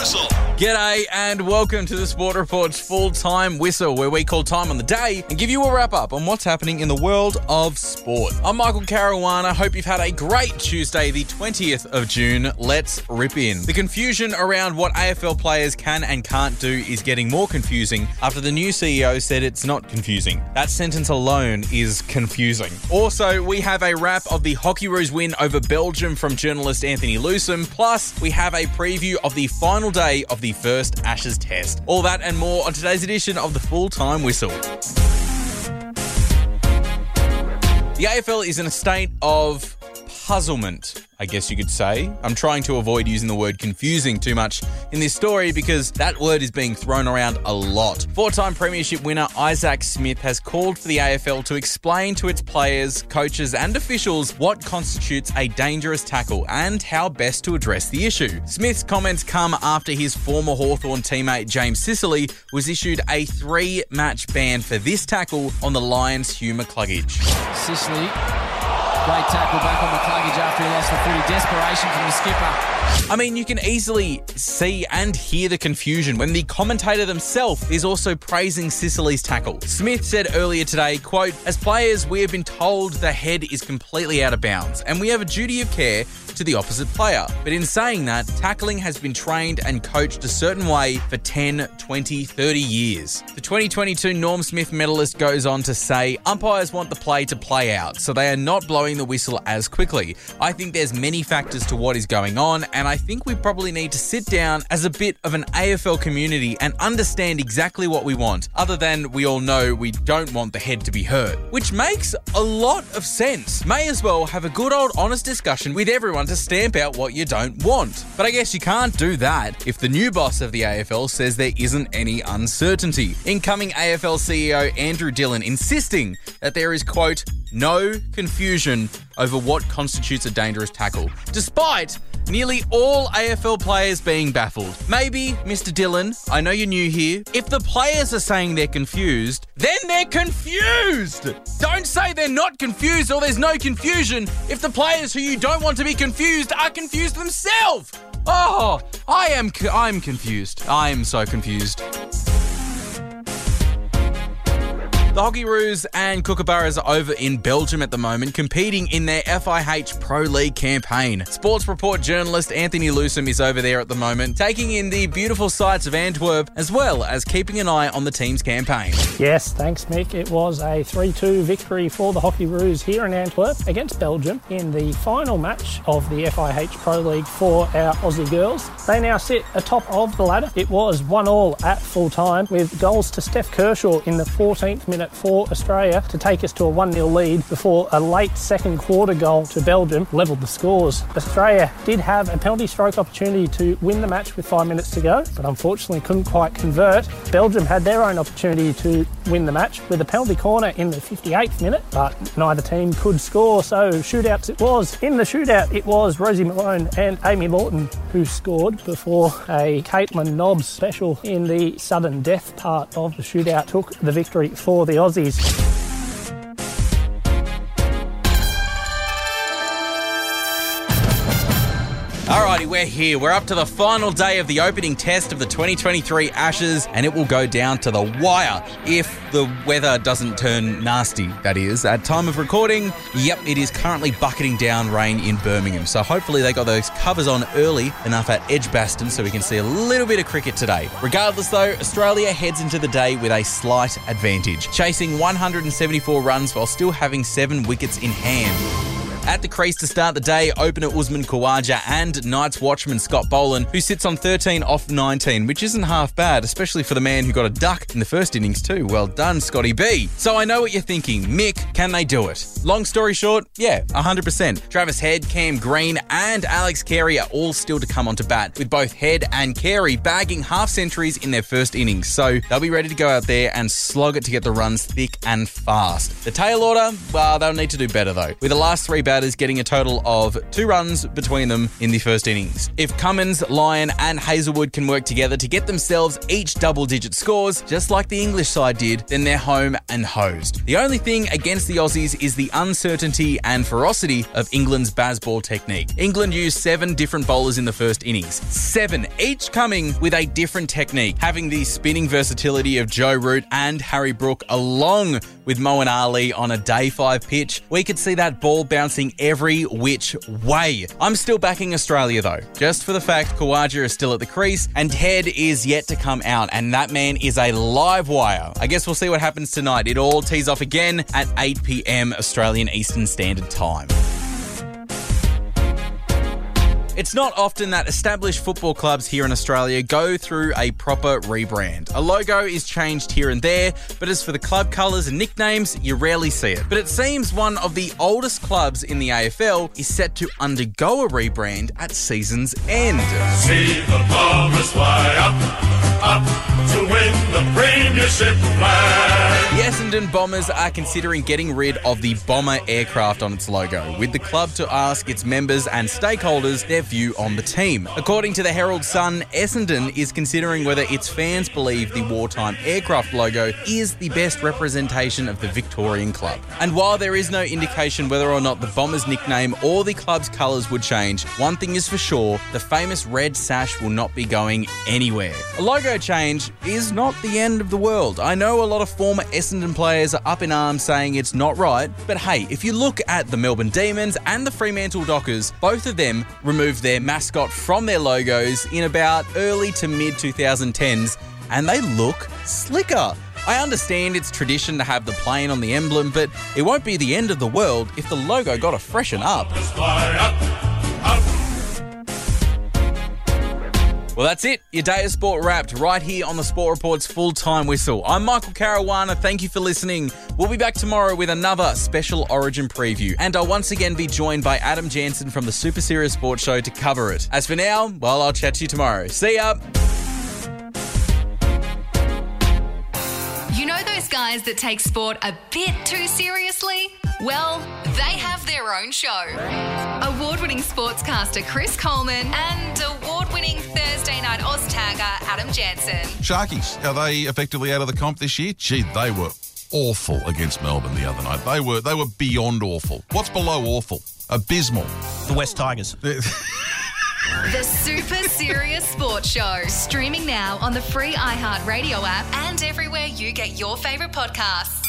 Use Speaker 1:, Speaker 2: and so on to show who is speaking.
Speaker 1: Whistle.
Speaker 2: G'day and welcome to the Sport Report's full time whistle, where we call time on the day and give you a wrap up on what's happening in the world of sport. I'm Michael Caruana. Hope you've had a great Tuesday, the 20th of June. Let's rip in. The confusion around what AFL players can and can't do is getting more confusing after the new CEO said it's not confusing. That sentence alone is confusing. Also, we have a wrap of the Hockey Hockeyroos win over Belgium from journalist Anthony Lewsam. Plus, we have a preview of the final day of the first Ashes test. All that and more on today's edition of the Full Time Whistle. The AFL is in a state of puzzlement, I guess you could say. I'm trying to avoid using the word confusing too much in this story because that word is being thrown around a lot. Four time Premiership winner Isaac Smith has called for the AFL to explain to its players, coaches, and officials what constitutes a dangerous tackle and how best to address the issue. Smith's comments come after his former Hawthorn teammate James Sicily was issued a three match ban for this tackle on the Lions' Hugh McCluggage.
Speaker 3: Sicily, great tackle back on McCluggage after he lost the footy. Desperation from the skipper.
Speaker 2: I mean, you can easily see and hear the confusion when the commentator themselves is also praising Sicily's tackle. Smith said earlier today, quote, As players, we have been told the head is completely out of bounds, and we have a duty of care to the opposite player. But in saying that, tackling has been trained and coached a certain way for 10, 20, 30 years. The 2022 Norm Smith medalist goes on to say, umpires want the play to play out, so they are not blowing the whistle as quickly. I think there's many factors to what is going on, and I think we probably need to sit down as a bit of an AFL community and understand exactly what we want, other than we all know we don't want the head to be hurt. Which makes a lot of sense. May as well have a good old honest discussion with everyone to stamp out what you don't want. But I guess you can't do that if the new boss of the AFL says there isn't any uncertainty. Incoming AFL CEO Andrew Dillon insisting that there is, quote, no confusion over what constitutes a dangerous tackle, despite nearly all AFL players being baffled. Maybe, Mr. Dillon, I know you're new here. If the players are saying they're confused, then they're confused! Don't say they're not confused or there's no confusion if the players who you don't want to be confused are confused themselves! Oh, I am I'm confused. I am so confused. The Hockeyroos and Kookaburras are over in Belgium at the moment, competing in their FIH Pro League campaign. Sports Report journalist Anthony Lewsam is over there at the moment, taking in the beautiful sights of Antwerp, as well as keeping an eye on the team's campaign.
Speaker 4: Yes, thanks, Mick. It was a 3 2 victory for the Hockeyroos here in Antwerp against Belgium in the final match of the FIH Pro League for our Aussie girls. They now sit atop of the ladder. It was 1 all at full time with goals to Steph Kershaw in the 14th minute for Australia to take us to a 1 0 lead before a late second quarter goal to Belgium levelled the scores. Australia did have a penalty stroke opportunity to win the match with five minutes to go, but unfortunately couldn't quite convert. Belgium had their own opportunity to win the match with a penalty corner in the 58th minute, but neither team could score, so shootouts it was. In the shootout, it was Rosie Malone and Amy Lawton who scored before a Caitlin Nobbs special in the sudden death part of the shootout took the victory for the Aussies.
Speaker 2: We're here. We're up to the final day of the opening test of the 2023 Ashes, and it will go down to the wire if the weather doesn't turn nasty, that is. At time of recording, yep, it is currently bucketing down rain in Birmingham. So hopefully they got those covers on early enough at Edgbaston so we can see a little bit of cricket today. Regardless though, Australia heads into the day with a slight advantage, chasing 174 runs while still having seven wickets in hand. At the crease to start the day, opener Usman Khawaja and Knights watchman Scott Boland, who sits on 13 off 19, which isn't half bad, especially for the man who got a duck in the first innings too. Well done, Scotty B. So I know what you're thinking. Mick, can they do it? Long story short, yeah, 100%. Travis Head, Cam Green, and Alex Carey are all still to come onto bat, with both Head and Carey bagging half centuries in their first innings. So they'll be ready to go out there and slog it to get the runs thick and fast. The tail order, well, they'll need to do better though. With the last three batters batters getting a total of two runs between them in the first innings. If Cummins, Lyon, and Hazlewood can work together to get themselves each double digit scores, just like the English side did, then they're home and hosed. The only thing against the Aussies is the uncertainty and ferocity of England's Bazball technique. England used seven different bowlers in the first innings, seven, each coming with a different technique, having the spinning versatility of Joe Root and Harry Brook along with Moeen Ali on a day five pitch. We could see that ball bouncing every which way. I'm still backing Australia though, just for the fact Khawaja is still at the crease and Ted is yet to come out, and that man is a live wire. I guess we'll see what happens tonight. It all tees off again at 8 p.m. Australian Eastern Standard Time. It's not often that established football clubs here in Australia go through a proper rebrand. A logo is changed here and there, but as for the club colours and nicknames, you rarely see it. But it seems one of the oldest clubs in the AFL is set to undergo a rebrand at season's end.
Speaker 1: See the Bombers fly up, up to win the Premiership flag.
Speaker 2: The Essendon Bombers are considering getting rid of the Bomber aircraft on its logo, with the club to ask its members and stakeholders their view on the team. According to the Herald Sun, Essendon is considering whether its fans believe the wartime aircraft logo is the best representation of the Victorian club. And while there is no indication whether or not the Bombers nickname or the club's colours would change, one thing is for sure the famous red sash will not be going anywhere. A logo change is not the end of the world. I know a lot of former Essendon players are up in arms saying it's not right, but hey, if you look at the Melbourne Demons and the Fremantle Dockers, both of them removed their mascot from their logos in about early to mid 2010s, and they look slicker. I understand it's tradition to have the plane on the emblem, but it won't be the end of the world if the logo got to freshen up. Well, that's it. Your day of sport wrapped right here on the Sport Report's full time whistle. I'm Michael Caruana. Thank you for listening. We'll be back tomorrow with another special Origin preview, and I'll once again be joined by Adam Jansen from the Super Serious Sports Show to cover it. As for now, well, I'll chat to you tomorrow. See ya.
Speaker 5: You know those guys that take sport a bit too seriously? Well, they have their own show. Award winning sportscaster Chris Coleman and Thursday night Oz tagger Adam Jansen.
Speaker 6: Sharkies, are they effectively out of the comp this year? Gee, they were awful against Melbourne the other night. They were they were beyond awful. What's below awful? Abysmal.
Speaker 7: The West Tigers.
Speaker 5: The Super Serious Sports Show, streaming now on the free iHeartRadio app and everywhere you get your favourite podcasts.